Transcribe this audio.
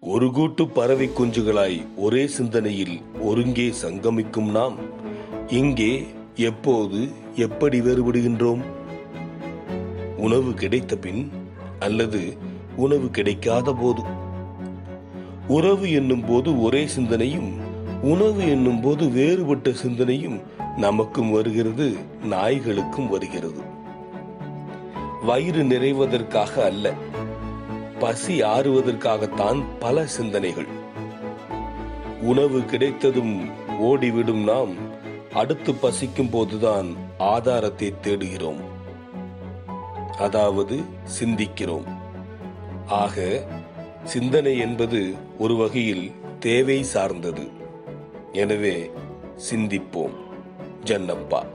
ஒரு கூட்டு பறவை குஞ்சுகளாய் ஒரே சிந்தனையில் ஒருங்கே சங்கமிக்கும் நாம். இங்கே எப்போது எப்படி வேறுபடுகின்றோம்? உணவு கிடைத்த பின் அல்லது உணவு கிடைக்காத போது. உறவு என்னும் போது ஒரே சிந்தனையும் உணவு என்னும் போது வேறுபட்ட சிந்தனையும் நமக்கும் வருகிறது நாய்களுக்கும் வருகிறது. வயிறு நிறைவதற்காக அல்ல. பசி ஆறுவதற்காகத்தான் பல சிந்தனைகள். உணவு கிடைத்ததும் ஓடிவிடும் நாம் அடுத்து பசிக்கும் போதுதான் ஆதாரத்தை தேடுகிறோம். அதாவது சிந்திக்கிறோம். ஆக சிந்தனை என்பது ஒரு வகையில் தேவை சார்ந்தது. எனவே சிந்திப்போம். ஜன்னப்பா.